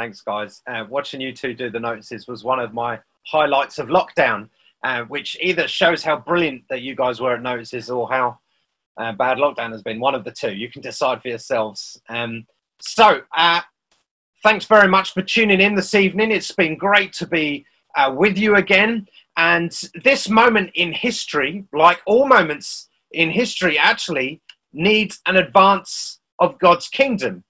thanks, guys. Uh, watching you two do the notices was one of my highlights of lockdown, uh, which either shows how brilliant that you guys were at notices or how uh, bad lockdown has been. One of the two. You can decide for yourselves. Um, so, uh, thanks very much for tuning in this evening. It's been great to be uh, with you again. And this moment in history, like all moments in history, actually needs an advance of God's kingdom.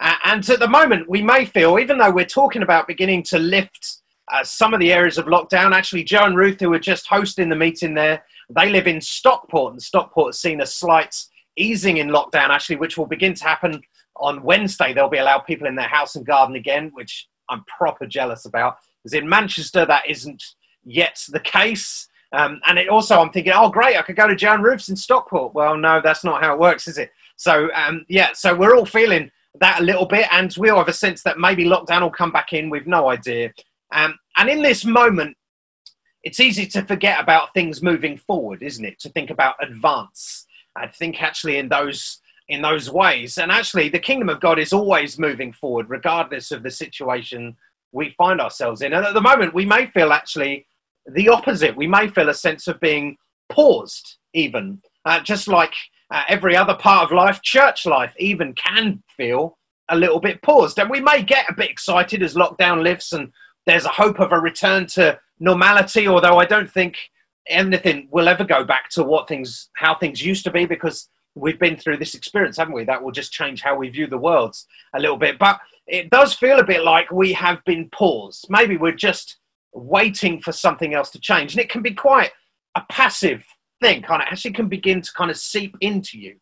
And at the moment, we may feel, even though we're talking about beginning to lift uh, some of the areas of lockdown, actually, Joe and Ruth, who were just hosting the meeting there, they live in Stockport, and Stockport has seen a slight easing in lockdown, actually, which will begin to happen on Wednesday. They'll be allowed people in their house and garden again, which I'm proper jealous about. Because in Manchester, that isn't yet the case. Um, and it also, I'm thinking, oh, great, I could go to Joe and Ruth's in Stockport. Well, no, that's not how it works, is it? So, um, yeah, so we're all feeling that a little bit, and we all have a sense that maybe lockdown will come back in. We've no idea. Um, and in this moment, it's easy to forget about things moving forward, isn't it? To think about advance. I think actually in those in those ways, and actually the kingdom of God is always moving forward, regardless of the situation we find ourselves in. And at the moment, we may feel actually the opposite. We may feel a sense of being paused, even uh, just like uh, every other part of life, church life even can feel a little bit paused. And we may get a bit excited as lockdown lifts and there's a hope of a return to normality, although I don't think anything will ever go back to what things, how things used to be because we've been through this experience, haven't we? That will just change how we view the world a little bit. But it does feel a bit like we have been paused. Maybe we're just waiting for something else to change. And it can be quite a passive thing kind of actually can begin to kind of seep into you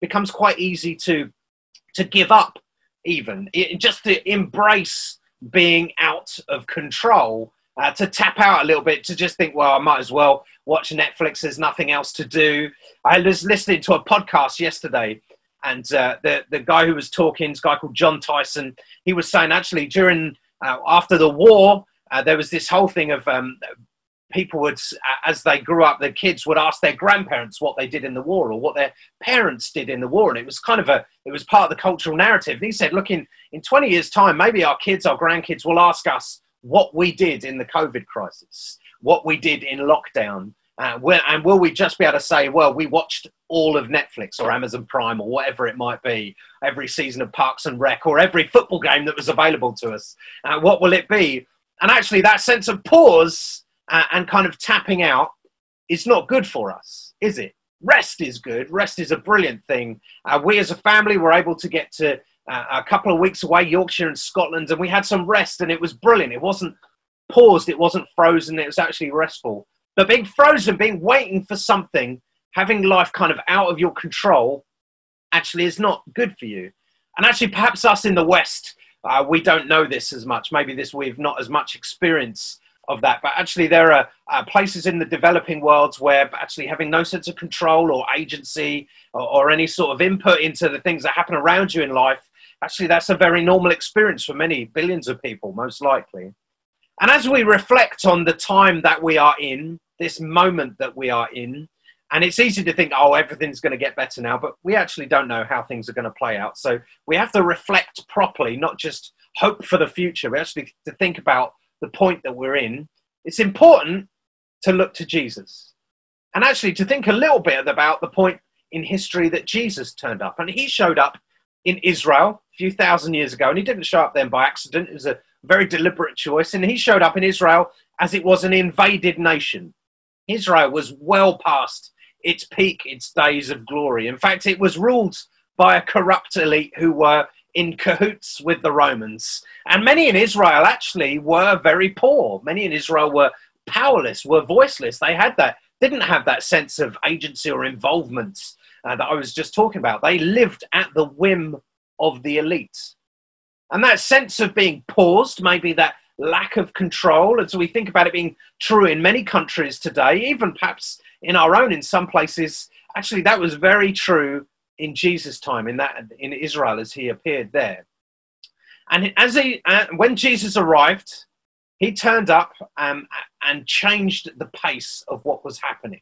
becomes quite easy to to give up even. It, just to embrace being out of control uh, to tap out a little bit to just think well i might as well watch netflix. There's nothing else to do. I was listening to a podcast yesterday and uh, the, the guy who was talking this guy called Jon Tyson he was saying actually during uh, after the war uh, there was this whole thing of um, people would, as they grew up, the kids would ask their grandparents what they did in the war or what their parents did in the war. And it was kind of a, it was part of the cultural narrative. And he said, look, in, in 20 years' time, maybe our kids, our grandkids will ask us what we did in the COVID crisis, what we did in lockdown. Uh, and will we just be able to say, well, we watched all of Netflix or Amazon Prime or whatever it might be, every season of Parks and Rec or every football game that was available to us? Uh, what will it be? And actually, that sense of pause uh, and kind of tapping out is not good for us, is it? Rest is good. Rest is a brilliant thing. Uh, we as a family were able to get to uh, a couple of weeks away, Yorkshire and Scotland, and we had some rest, and it was brilliant. It wasn't paused, it wasn't frozen, it was actually restful. But being frozen, being waiting for something, having life kind of out of your control, actually is not good for you. And actually, perhaps us in the West, uh, we don't know this as much. Maybe this we've not as much experience of that. But actually, there are uh, places in the developing worlds where actually having no sense of control or agency or, or, any sort of input into the things that happen around you in life, actually, that's a very normal experience for many billions of people, most likely. And as we reflect on the time that we are in, this moment that we are in, and it's easy to think, oh, everything's going to get better now, but we actually don't know how things are going to play out. So we have to reflect properly, not just hope for the future. We actually to think about the point that we're in, it's important to look to Jesus. And actually, to think a little bit about the point in history that Jesus turned up. And he showed up in Israel a few thousand years ago, and he didn't show up then by accident. It was a very deliberate choice. And he showed up in Israel as it was an invaded nation. Israel was well past its peak, its days of glory. In fact, it was ruled by a corrupt elite who were in cahoots with the Romans. And many in Israel actually were very poor. Many in Israel were powerless, were voiceless. They had that, didn't have that sense of agency or involvement uh, that I was just talking about. They lived at the whim of the elite. And that sense of being paused, maybe that lack of control, as we think about it being true in many countries today, even perhaps in our own in some places, actually that was very true in Jesus' time, in that in Israel as he appeared there. And as he, uh, when Jesus arrived, he turned up um, and changed the pace of what was happening.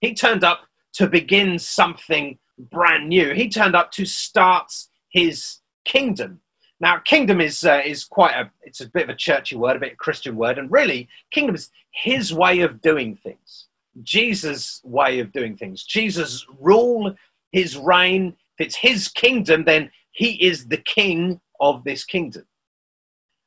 He turned up to begin something brand new. He turned up to start his kingdom. Now, kingdom is uh, is quite a it's a bit of a churchy word, a bit of a Christian word, and really, kingdom is his way of doing things. Jesus' way of doing things. Jesus' rule, his reign. If it's his kingdom, then he is the king of this kingdom.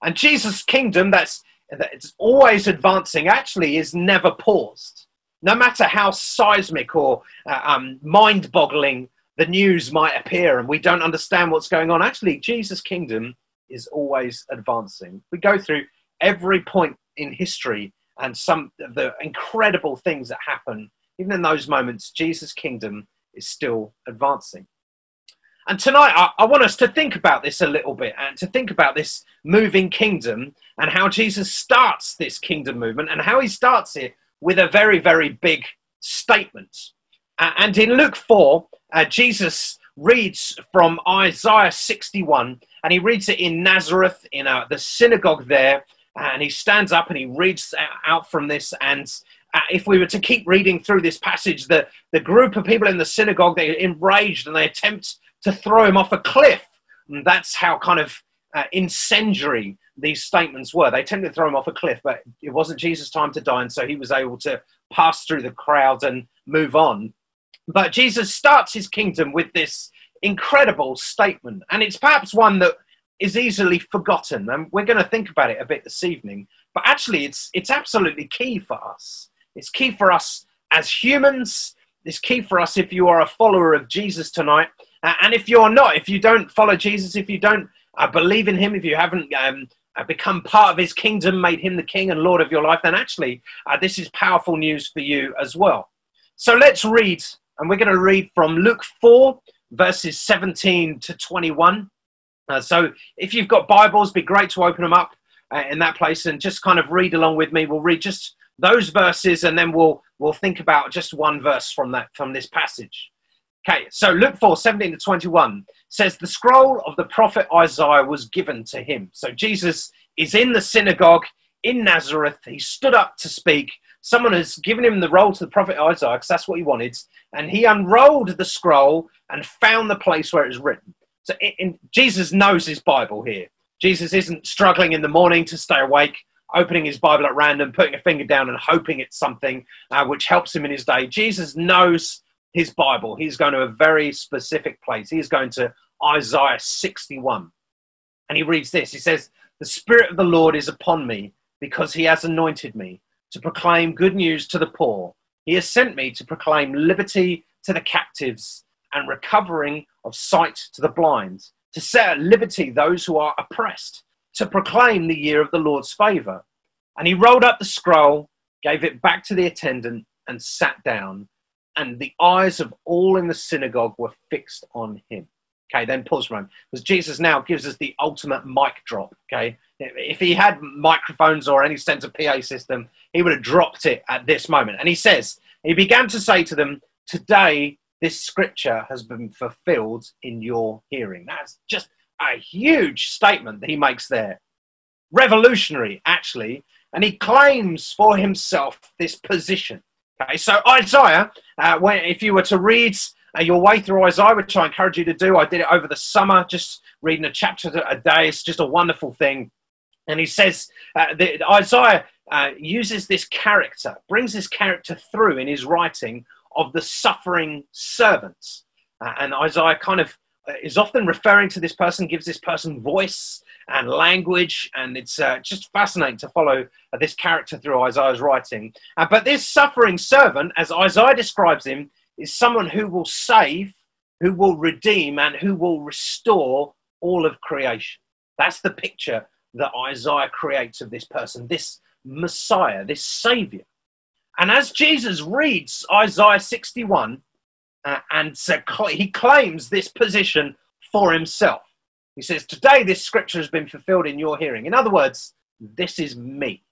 And Jesus' kingdom, that's it's always advancing, actually is never paused. No matter how seismic or uh, um, mind boggling the news might appear and we don't understand what's going on, actually, Jesus' kingdom is always advancing. We go through every point in history and some of the incredible things that happen. Even in those moments, Jesus' kingdom is still advancing. And tonight, I, I, want us to think about this a little bit and to think about this moving kingdom and how Jesus starts this kingdom movement and how he starts it with a very, very big statement. Uh, and in Luke 4, uh, Jesus reads from Isaiah 61 and he reads it in Nazareth, in uh, the synagogue there. And he stands up and he reads out from this. And if we were to keep reading through this passage, the, the group of people in the synagogue, they're enraged and they attempt to throw him off a cliff. And that's how kind of uh, incendiary these statements were. They attempted to throw him off a cliff, but it wasn't Jesus' time to die, and so he was able to pass through the crowd and move on. But Jesus starts his kingdom with this incredible statement, and it's perhaps one that is easily forgotten. And we're going to think about it a bit this evening. But actually, it's it's absolutely key for us. It's key for us as humans. It's key for us if you are a follower of Jesus tonight uh, and if you're not, if you don't follow Jesus, if you don't uh, believe in him, if you haven't um, uh, become part of his kingdom, made him the king and Lord of your life, then actually uh, this is powerful news for you as well. So let's read, and we're going to read from Luke 4, verses 17 to 21. Uh, so if you've got Bibles, be great to open them up uh, in that place and just kind of read along with me. We'll read just those verses and then we'll we'll think about just one verse from that from this passage. Okay, so Luke 4 17 to 21 says, The scroll of the prophet Isaiah was given to him. So Jesus is in the synagogue in Nazareth. He stood up to speak. Someone has given him the roll to the prophet Isaiah because that's what he wanted. And he unrolled the scroll and found the place where it was written. So in, Jesus knows his Bible here. Jesus isn't struggling in the morning to stay awake, opening his Bible at random, putting a finger down and hoping it's something uh, which helps him in his day. Jesus knows his Bible, he's going to a very specific place. He's going to Isaiah 61. And he reads this He says, The Spirit of the Lord is upon me because he has anointed me to proclaim good news to the poor. He has sent me to proclaim liberty to the captives and recovering of sight to the blind, to set at liberty those who are oppressed, to proclaim the year of the Lord's favor. And he rolled up the scroll, gave it back to the attendant, and sat down and the eyes of all in the synagogue were fixed on him. Okay, then pause for a moment. Because Jesus now gives us the ultimate mic drop. Okay, if he had microphones or any sense of PA system, he would have dropped it at this moment. And he says, he began to say to them, Today this scripture has been fulfilled in your hearing. That's just a huge statement that he makes there. Revolutionary, actually. And he claims for himself this position Okay, so Isaiah, uh, when, if you were to read uh, your way through Isaiah, which I encourage you to do, I did it over the summer, just reading a chapter a day. It's just a wonderful thing. And he says uh, that Isaiah uh, uses this character, brings this character through in his writing of the suffering servants. Uh, and Isaiah kind of is often referring to this person, gives this person voice and language, and it's uh, just fascinating to follow uh, this character through Isaiah's writing. Uh, but this suffering servant, as Isaiah describes him, is someone who will save, who will redeem, and who will restore all of creation. That's the picture that Isaiah creates of this person, this Messiah, this Savior. And as Jesus reads Isaiah 61, uh, and he claims this position for himself. He says, Today this scripture has been fulfilled in your hearing. In other words, This is me.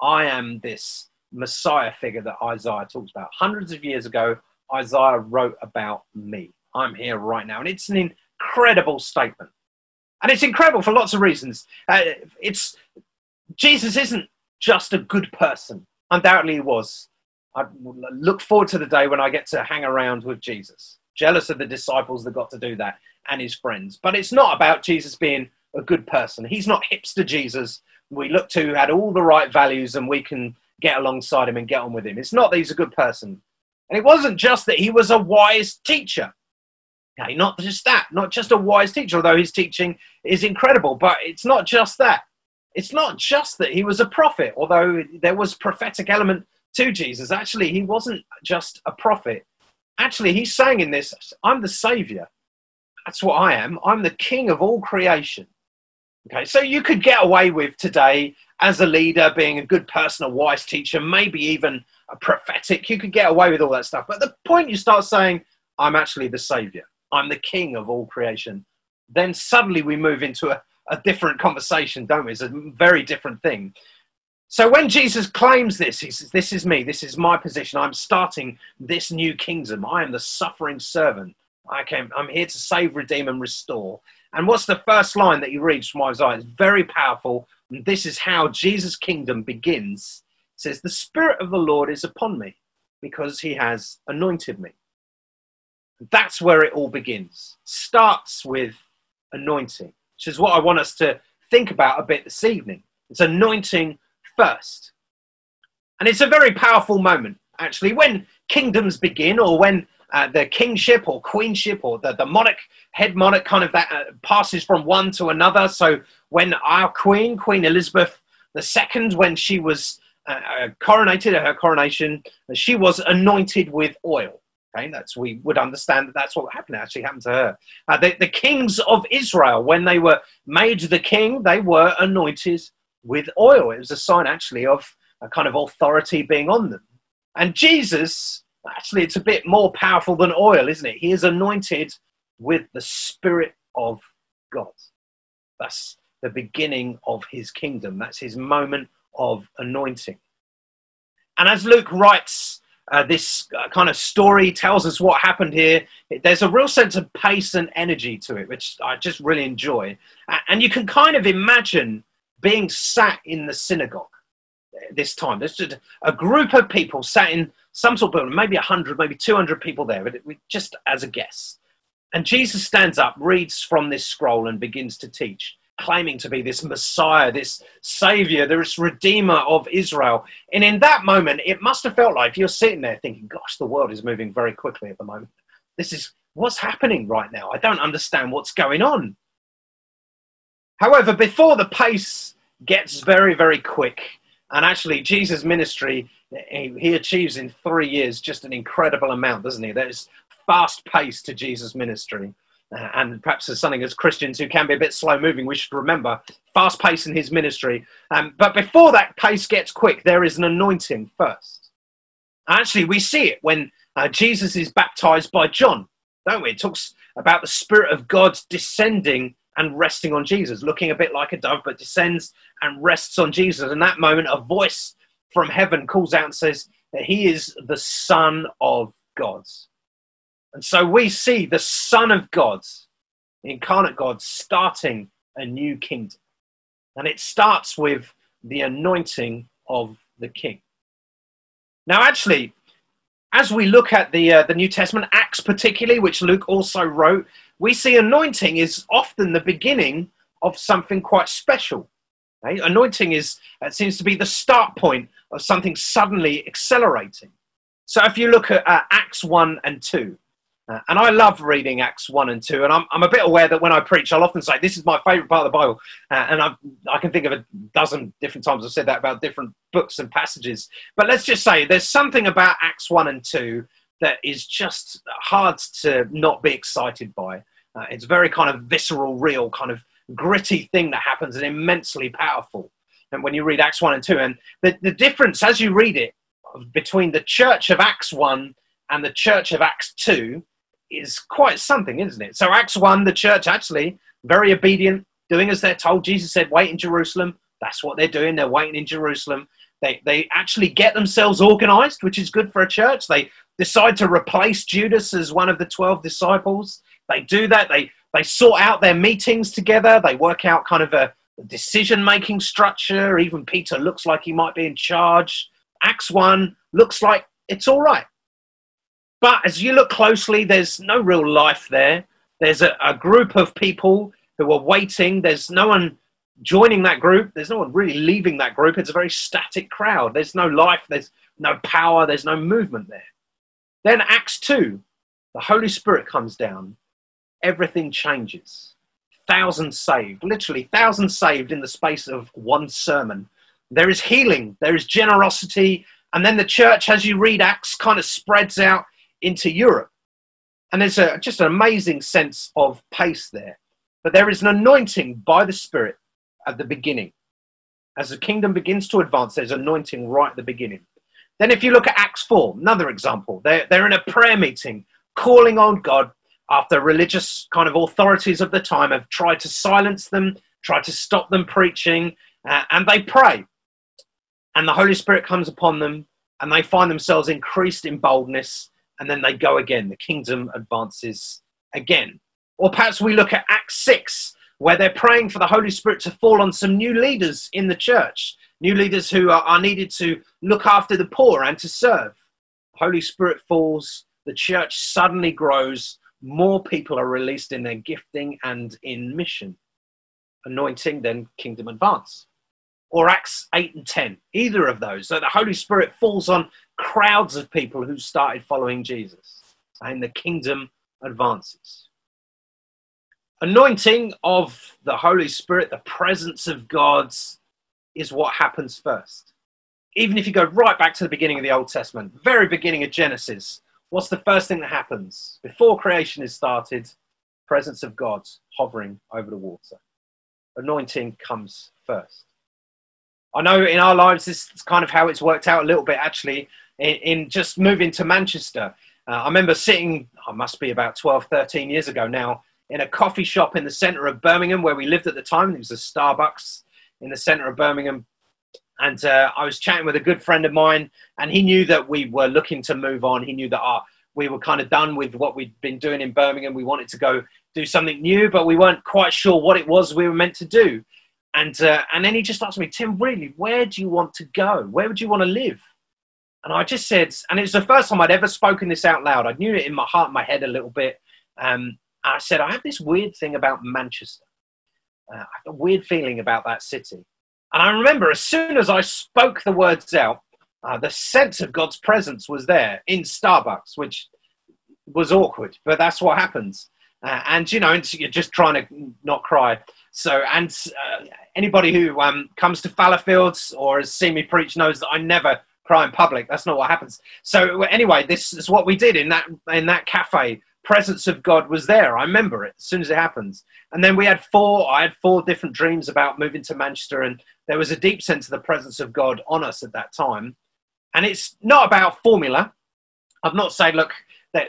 I am this Messiah figure that Isaiah talks about. Hundreds of years ago, Isaiah wrote about me. I'm here right now. And it's an incredible statement. And it's incredible for lots of reasons. Uh, it's Jesus isn't just a good person. Undoubtedly, he was. I look forward to the day when I get to hang around with Jesus. Jealous of the disciples that got to do that and his friends. But it's not about Jesus being a good person. He's not hipster Jesus we look to who had all the right values and we can get alongside him and get on with him. It's not that he's a good person. And it wasn't just that he was a wise teacher. Okay, not just that, not just a wise teacher, although his teaching is incredible, but it's not just that. It's not just that he was a prophet, although there was prophetic element to Jesus. Actually, he wasn't just a prophet. Actually, he's saying in this, I'm the savior. That's what I am. I'm the king of all creation. Okay, so you could get away with today as a leader being a good person, a wise teacher, maybe even a prophetic. You could get away with all that stuff. But the point you start saying, I'm actually the savior, I'm the king of all creation, then suddenly we move into a, a different conversation, don't we? It's a very different thing. So when Jesus claims this, he says, This is me, this is my position, I'm starting this new kingdom. I am the suffering servant. I came, I'm here to save, redeem, and restore. And what's the first line that he reads from Isaiah? It's very powerful. And this is how Jesus' kingdom begins. It says, The Spirit of the Lord is upon me because he has anointed me. That's where it all begins. Starts with anointing, which is what I want us to think about a bit this evening. It's anointing first. And it's a very powerful moment, actually, when kingdoms begin or when uh, the kingship or queenship or the, the monarch, head monarch kind of that uh, passes from one to another. So when our queen, Queen Elizabeth II, when she was uh, uh coronated at her coronation, she was anointed with oil. Okay, that's we would understand that that's what happened. Actually, happened to her. Uh, the, the kings of Israel, when they were made the king, they were anointed with oil. It was a sign, actually, of a kind of authority being on them. And Jesus actually it's a bit more powerful than oil, isn't it? He is anointed with the Spirit of God. That's the beginning of his kingdom. That's his moment of anointing. And as Luke writes uh, this uh, kind of story, tells us what happened here, there's a real sense of pace and energy to it, which I just really enjoy. And you can kind of imagine being sat in the synagogue this time. There's just a group of people sat in some sort of building, maybe 100, maybe 200 people there, but just as a guess. And Jesus stands up, reads from this scroll, and begins to teach, claiming to be this Messiah, this Savior, this Redeemer of Israel. And in that moment, it must have felt like you're sitting there thinking, gosh, the world is moving very quickly at the moment. This is what's happening right now. I don't understand what's going on. However, before the pace gets very, very quick, and actually, Jesus' ministry, he achieves in three years just an incredible amount, doesn't he? There's fast pace to Jesus' ministry. Uh, and perhaps as something as Christians who can be a bit slow moving, we should remember fast pace in his ministry. Um, but before that pace gets quick, there is an anointing first. Actually, we see it when uh, Jesus is baptized by John, don't we? It talks about the Spirit of God descending and resting on Jesus, looking a bit like a dove, but descends and rests on Jesus. In that moment, a voice from heaven calls out and says that he is the Son of God. And so we see the Son of God, the incarnate God, starting a new kingdom. And it starts with the anointing of the king. Now, actually, as we look at the, uh, the New Testament, Acts particularly, which Luke also wrote, we see anointing is often the beginning of something quite special. Right? Anointing is it seems to be the start point of something suddenly accelerating. So if you look at uh, Acts 1 and 2, uh, and I love reading Acts 1 and 2, and I'm, I'm a bit aware that when I preach, I'll often say, This is my favorite part of the Bible. Uh, and I, I can think of a dozen different times I've said that about different books and passages. But let's just say there's something about Acts 1 and 2 that is just hard to not be excited by. Uh, it's very kind of visceral, real, kind of gritty thing that happens and immensely powerful. And when you read Acts 1 and 2, and the, the difference as you read it between the church of Acts 1 and the church of Acts 2 is quite something, isn't it? So, Acts 1, the church actually very obedient, doing as they're told. Jesus said, Wait in Jerusalem That's what they're doing. They're waiting in Jerusalem. They, they actually get themselves organized, which is good for a church. They decide to replace Judas as one of the 12 disciples. They do that. They, they sort out their meetings together. They work out kind of a decision making structure. Even Peter looks like he might be in charge. Acts 1 looks like it's all right. But as you look closely, there's no real life there. There's a, a group of people who are waiting. There's no one joining that group. There's no one really leaving that group. It's a very static crowd. There's no life. There's no power. There's no movement there. Then, Acts 2, the Holy Spirit comes down. Everything changes. Thousands saved, literally thousands saved in the space of one sermon. There is healing, there is generosity, and then the church, as you read Acts, kind of spreads out into Europe. And there's a, just an amazing sense of pace there. But there is an anointing by the Spirit at the beginning. As the kingdom begins to advance, there's anointing right at the beginning. Then, if you look at Acts 4, another example, they're, they're in a prayer meeting calling on God after religious kind of authorities of the time have tried to silence them, tried to stop them preaching, uh, and they pray. And the Holy Spirit comes upon them, and they find themselves increased in boldness, and then they go again. The kingdom advances again. Or perhaps we look at Acts 6, where they're praying for the Holy Spirit to fall on some new leaders in the church, new leaders who are, are needed to look after the poor and to serve. Holy Spirit falls, the church suddenly grows, more people are released in their gifting and in mission. Anointing, then kingdom advance. Or Acts 8 and 10, either of those. So the Holy Spirit falls on crowds of people who started following Jesus, and the kingdom advances anointing of the Holy Spirit, the presence of God's, is what happens first. Even if you go right back to the beginning of the Old Testament, very beginning of Genesis, what's the first thing that happens? Before creation is started, presence of God hovering over the water. Anointing comes first. I know in our lives, this is kind of how it's worked out a little bit actually in, in just moving to Manchester. Uh, I remember sitting, I must be about 12, 13 years ago now, in a coffee shop in the center of Birmingham where we lived at the time. It was a Starbucks in the center of Birmingham. And uh, I was chatting with a good friend of mine, and he knew that we were looking to move on. He knew that uh, we were kind of done with what we'd been doing in Birmingham. We wanted to go do something new, but we weren't quite sure what it was we were meant to do. And, uh, and then he just asked me, Tim, really, where do you want to go? Where would you want to live? And I just said, and it was the first time I'd ever spoken this out loud. I knew it in my heart, my head a little bit. Um, I said, I have this weird thing about Manchester. Uh, I have a weird feeling about that city. And I remember as soon as I spoke the words out, uh, the sense of God's presence was there in Starbucks, which was awkward, but that's what happens. Uh, and you know, you're just trying to not cry. So, and uh, anybody who um, comes to Fallowfields or has seen me preach knows that I never cry in public. That's not what happens. So, anyway, this is what we did in that in that cafe presence of God was there. I remember it as soon as it happens. And then we had four, I had four different dreams about moving to Manchester, and there was a deep sense of the presence of God on us at that time. And it's not about formula. I've not said, look,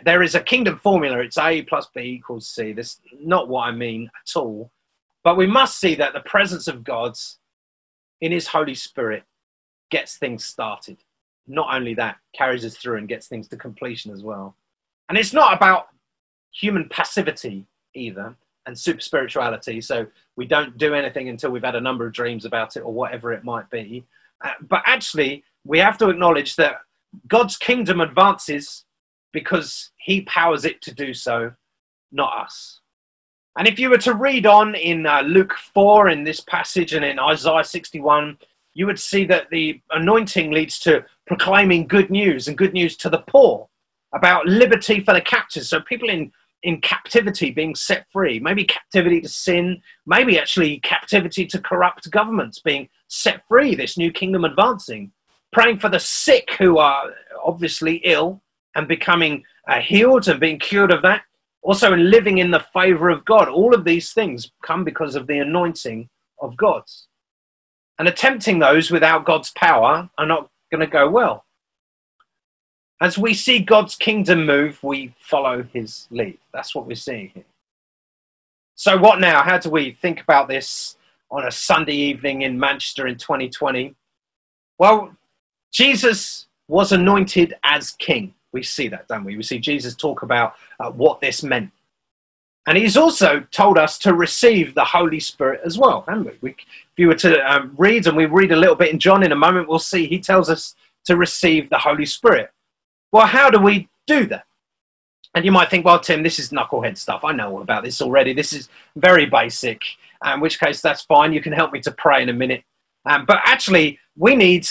there is a kingdom formula. It's A plus B equals C. That's not what I mean at all. But we must see that the presence of God's in His Holy Spirit gets things started. Not only that, carries us through and gets things to completion as well. And it's not about human passivity either and super spirituality. So we don't do anything until we've had a number of dreams about it or whatever it might be. Uh, but actually, we have to acknowledge that God's kingdom advances because he powers it to do so, not us. And if you were to read on in uh, Luke 4 in this passage and in Isaiah 61, you would see that the anointing leads to proclaiming good news and good news to the poor about liberty for the captives. So people in in captivity being set free, maybe captivity to sin, maybe actually captivity to corrupt governments being set free, this new kingdom advancing, praying for the sick who are obviously ill and becoming uh, healed and being cured of that, also in living in the favor of God. All of these things come because of the anointing of God's. And attempting those without God's power are not going to go well. As we see God's kingdom move, we follow his lead. That's what we're seeing here. So, what now? How do we think about this on a Sunday evening in Manchester in 2020? Well, Jesus was anointed as king. We see that, don't we? We see Jesus talk about uh, what this meant. And he's also told us to receive the Holy Spirit as well, haven't we? we if you were to um, read, and we read a little bit in John in a moment, we'll see he tells us to receive the Holy Spirit. Well, how do we do that? And you might think, well, Tim, this is knucklehead stuff. I know all about this already. This is very basic, in which case that's fine. You can help me to pray in a minute. Um, but actually, we need,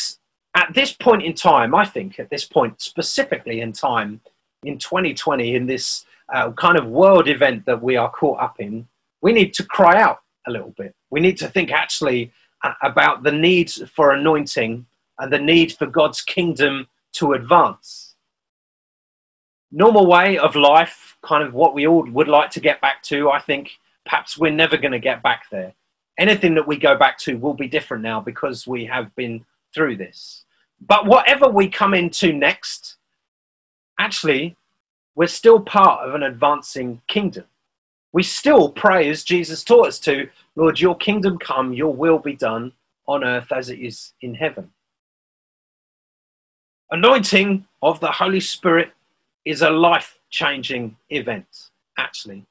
at this point in time, I think, at this point, specifically in time, in 2020, in this uh, kind of world event that we are caught up in, we need to cry out a little bit. We need to think actually uh, about the need for anointing and the need for God's kingdom to advance. Normal way of life, kind of what we all would like to get back to, I think perhaps we're never going to get back there. Anything that we go back to will be different now because we have been through this. But whatever we come into next, actually, we're still part of an advancing kingdom. We still pray as Jesus taught us to, Lord, your kingdom come, your will be done on earth as it is in heaven. Anointing of the Holy Spirit is a life changing event, actually.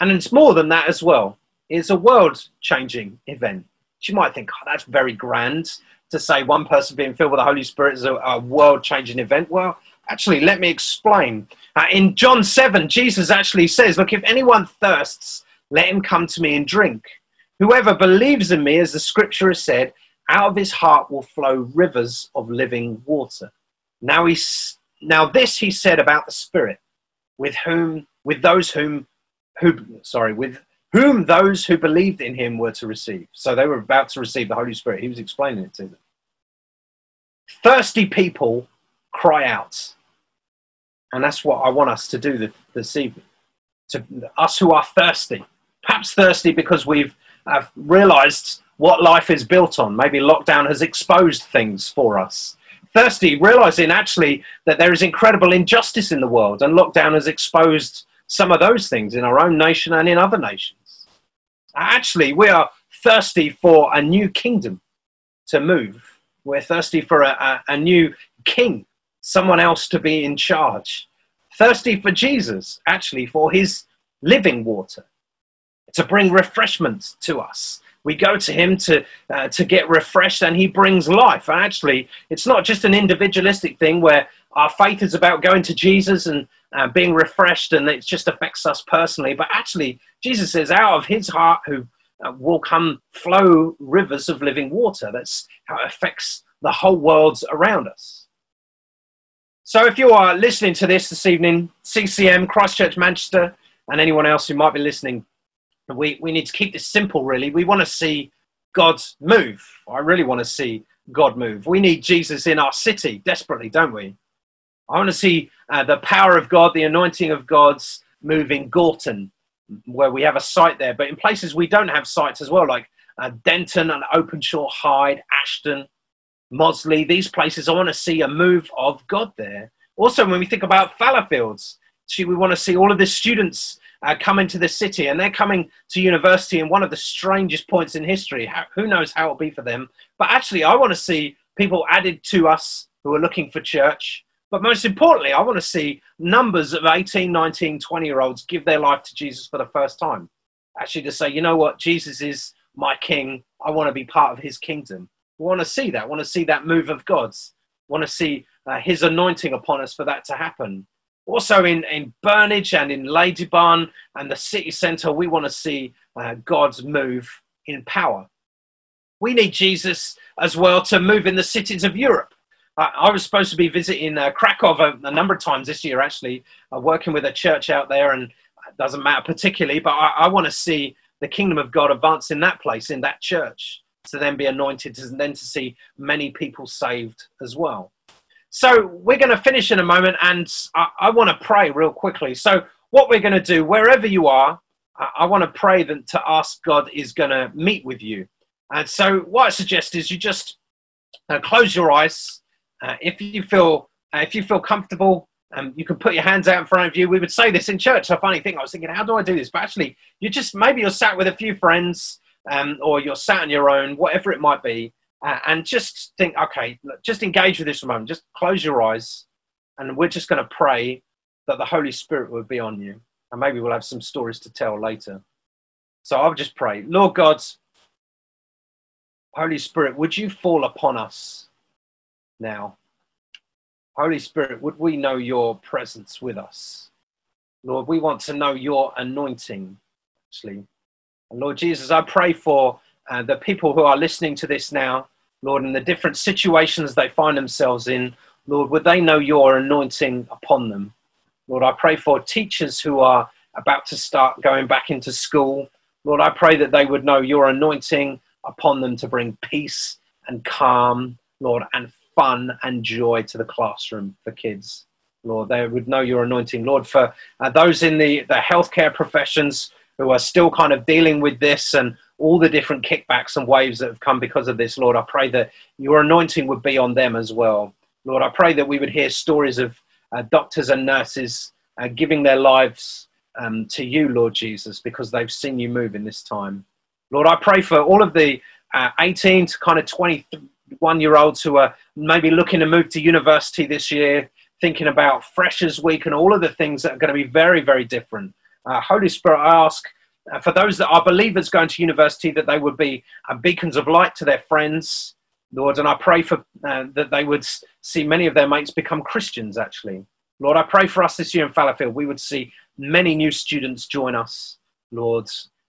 And it's more than that as well. It's a world changing event. You might think, oh, that's very grand to say one person being filled with the Holy Spirit is a, a world changing event. Well, actually, let me explain. Uh, in John 7, Jesus actually says, Look, if anyone thirsts, let him come to me and drink. Whoever believes in me, as the scripture has said, out of his heart will flow rivers of living water. Now he's now this he said about the Spirit, with whom with those whom who sorry with whom those who believed in him were to receive. So they were about to receive the Holy Spirit. He was explaining it to them. Thirsty people cry out, and that's what I want us to do this evening. To us who are thirsty, perhaps thirsty because we've uh, realised what life is built on. Maybe lockdown has exposed things for us thirsty, realizing actually that there is incredible injustice in the world, and lockdown has exposed some of those things in our own nation and in other nations. Actually, we are thirsty for a new kingdom to move. We're thirsty for a, a, a new king, someone else to be in charge. Thirsty for Jesus, actually, for his living water, to bring refreshment to us we go to him to uh, to get refreshed and he brings life. And actually it's not just an individualistic thing where our faith is about going to jesus and uh, being refreshed and it just affects us personally but actually jesus says out of his heart who uh, will come flow rivers of living water. That's how it affects the whole world around us. So if you are listening to this this evening ccm christchurch manchester and anyone else who might be listening we, we need to keep this simple, really. We want to see God move. I really want to see God move. We need Jesus in our city desperately, don't we? I want to see uh, the power of God, the anointing of God's move in Gorton, where we have a site there, but in places we don't have sites as well, like uh, Denton and Openshaw Hyde, Ashton, Mossley, these places. I want to see a move of God there. Also, when we think about Fallowfields, we want to see all of the students uh, coming to the city and they're coming to university in one of the strangest points in history. How, who knows how it'll be for them? But actually, I want to see people added to us who are looking for church. But most importantly, I want to see numbers of 18, 19, 20 year olds give their life to Jesus for the first time. Actually, to say, you know what, Jesus is my king. I want to be part of his kingdom. We want to see that. I want to see that move of God's. I want to see uh, his anointing upon us for that to happen. Also in, in Burnage and in Ladybarn and the city centre, we want to see uh, God's move in power. We need Jesus as well to move in the cities of Europe. I, I was supposed to be visiting uh, Krakow a, a, number of times this year, actually, uh, working with a church out there, and it doesn't matter particularly, but I, I want to see the kingdom of God advance in that place, in that church, to then be anointed, and then to see many people saved as well. So we're going to finish in a moment, and I, I want to pray real quickly. So what we're going to do, wherever you are, I, I want to pray that to ask God is going to meet with you. And so what I suggest is you just uh, close your eyes. Uh, if you feel uh, if you feel comfortable, um, you can put your hands out in front of you. We would say this in church. A funny thing, I was thinking, how do I do this? But actually, you just maybe you're sat with a few friends. um, or you're sat on your own, whatever it might be, uh, and just think, okay, just engage with this for a moment. Just close your eyes, and we're just going to pray that the Holy Spirit will be on you. And maybe we'll have some stories to tell later. So I'll just pray. Lord God, Holy Spirit, would you fall upon us now? Holy Spirit, would we know your presence with us? Lord, we want to know your anointing, actually. And Lord Jesus, I pray for uh, the people who are listening to this now, Lord, in the different situations they find themselves in. Lord, would they know your anointing upon them? Lord, I pray for teachers who are about to start going back into school. Lord, I pray that they would know your anointing upon them to bring peace and calm, Lord, and fun and joy to the classroom for kids. Lord, they would know your anointing. Lord, for uh, those in the, the healthcare professions who are still kind of dealing with this and all the different kickbacks and waves that have come because of this, Lord, I pray that your anointing would be on them as well. Lord, I pray that we would hear stories of uh, doctors and nurses uh, giving their lives um, to you, Lord Jesus, because they've seen you move in this time. Lord, I pray for all of the uh, 18 to kind of 21 year olds who are maybe looking to move to university this year, thinking about Freshers Week and all of the things that are going to be very, very different. Uh, Holy Spirit, I ask for those that are believers going to university that they would be uh, beacons of light to their friends, Lord. And I pray for uh, that they would see many of their mates become Christians, actually. Lord, I pray for us this year in Fallowfield, we would see many new students join us, Lord,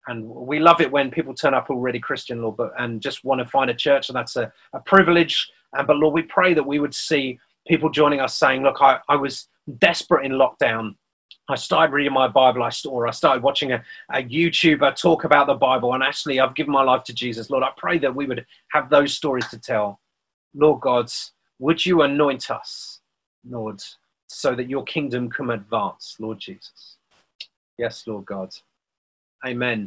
and we love it when people turn up already Christian, Lord, but and just want to find a church, and that's a, a privilege. And but Lord, we pray that we would see people joining us saying, "Look, I, I was desperate in lockdown. I started reading my Bible, I or I started watching a, a YouTuber talk about the Bible, and actually, I've given my life to Jesus. Lord, I pray that we would have those stories to tell. Lord God, would you anoint us, Lord, so that your kingdom can advance, Lord Jesus? Yes, Lord God. Amen.